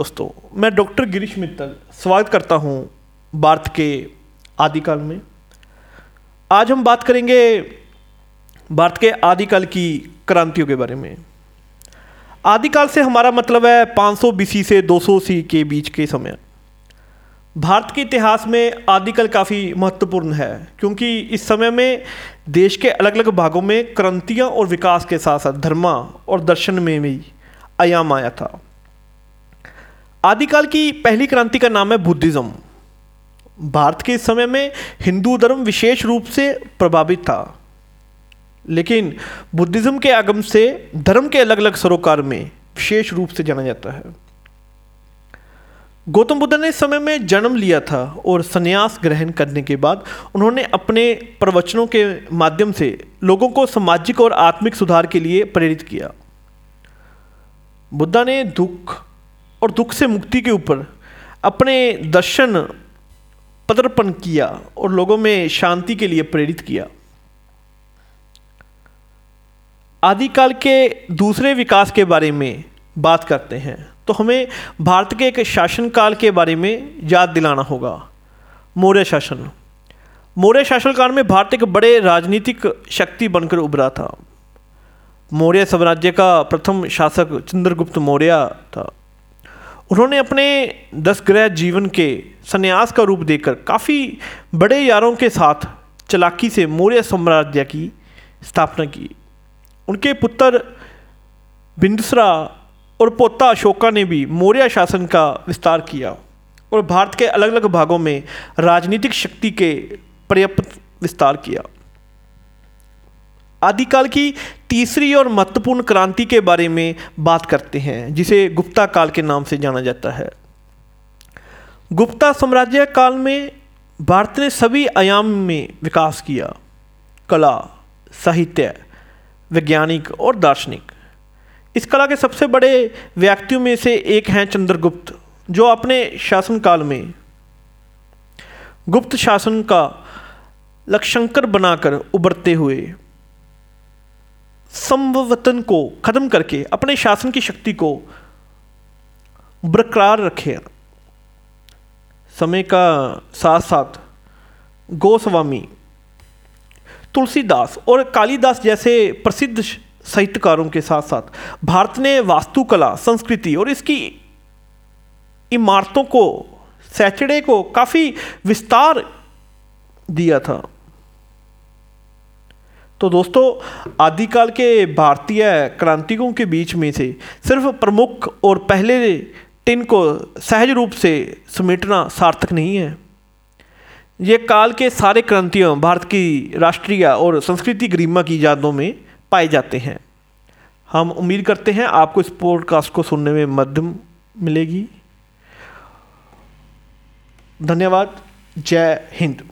दोस्तों, मैं डॉक्टर गिरीश मित्तल स्वागत करता हूँ भारत के आदिकाल में। आज हम बात करेंगे भारत के आदिकाल की क्रांतियों के बारे में। आदिकाल से हमारा मतलब है 500 बीसी से 200 सी के बीच के समय। भारत के इतिहास में आदिकाल काफ़ी महत्वपूर्ण है, क्योंकि इस समय में देश के अलग अलग भागों में क्रांतियाँ और विकास के साथ साथ धर्मा और दर्शन में भी आयाम आया था। आदिकाल की पहली क्रांति का नाम है बुद्धिज़्म। भारत के इस समय में हिंदू धर्म विशेष रूप से प्रभावित था। लेकिन बुद्धिज़्म के आगम से धर्म के अलग अलग सरोकार में विशेष रूप से जाना जाता है। गौतम बुद्ध ने इस समय में जन्म लिया था और संन्यास ग्रहण करने के बाद उन्होंने अपने प्रवचनों के माध्यम से लोगों को सामाजिक और आत्मिक सुधार के लिए प्रेरित किया। बुद्धा ने दुख और दुख से मुक्ति के ऊपर अपने दर्शन पदर्पण किया और लोगों में शांति के लिए प्रेरित किया। आदिकाल के दूसरे विकास के बारे में बात करते हैं तो हमें भारत के एक शासनकाल के बारे में याद दिलाना होगा। मौर्य शासन। मौर्य शासनकाल में भारत एक बड़े राजनीतिक शक्ति बनकर उभरा था। मौर्य साम्राज्य का प्रथम शासक चंद्रगुप्त मौर्य उन्होंने अपने दस ग्रह जीवन के संन्यास का रूप देकर काफ़ी बड़े यारों के साथ चलाकी से मौर्य साम्राज्य की स्थापना की। उनके पुत्र बिंदुसरा और पोता अशोका ने भी मौर्य शासन का विस्तार किया और भारत के अलग अलग भागों में राजनीतिक शक्ति के पर्याप्त विस्तार किया। आदिकाल की तीसरी और महत्वपूर्ण क्रांति के बारे में बात करते हैं, जिसे गुप्ता काल के नाम से जाना जाता है। गुप्ता साम्राज्य काल में भारत ने सभी आयाम में विकास किया। कला, साहित्य, वैज्ञानिक और दार्शनिक। इस कला के सबसे बड़े व्यक्तियों में से एक हैं चंद्रगुप्त, जो अपने शासनकाल में गुप्त शासन का लक्षंकर बनाकर उभरते हुए संवतन को ख़त्म करके, अपने शासन की शक्ति को बरकरार रखे। समय का साथ साथ गोस्वामी तुलसीदास और कालीदास जैसे प्रसिद्ध साहित्यकारों के साथ साथ भारत ने वास्तुकला, संस्कृति और इसकी इमारतों को सैचड़े को काफ़ी विस्तार दिया था। तो दोस्तों, आदिकाल के भारतीय क्रांतिकों के बीच में से सिर्फ़ प्रमुख और पहले टिन को सहज रूप से समेटना सार्थक नहीं है। ये काल के सारे क्रांतियों भारत की राष्ट्रीय और संस्कृति गरिमा की यादों में पाए जाते हैं। हम उम्मीद करते हैं आपको इस पॉडकास्ट को सुनने में मध्यम मिलेगी। धन्यवाद। जय हिंद।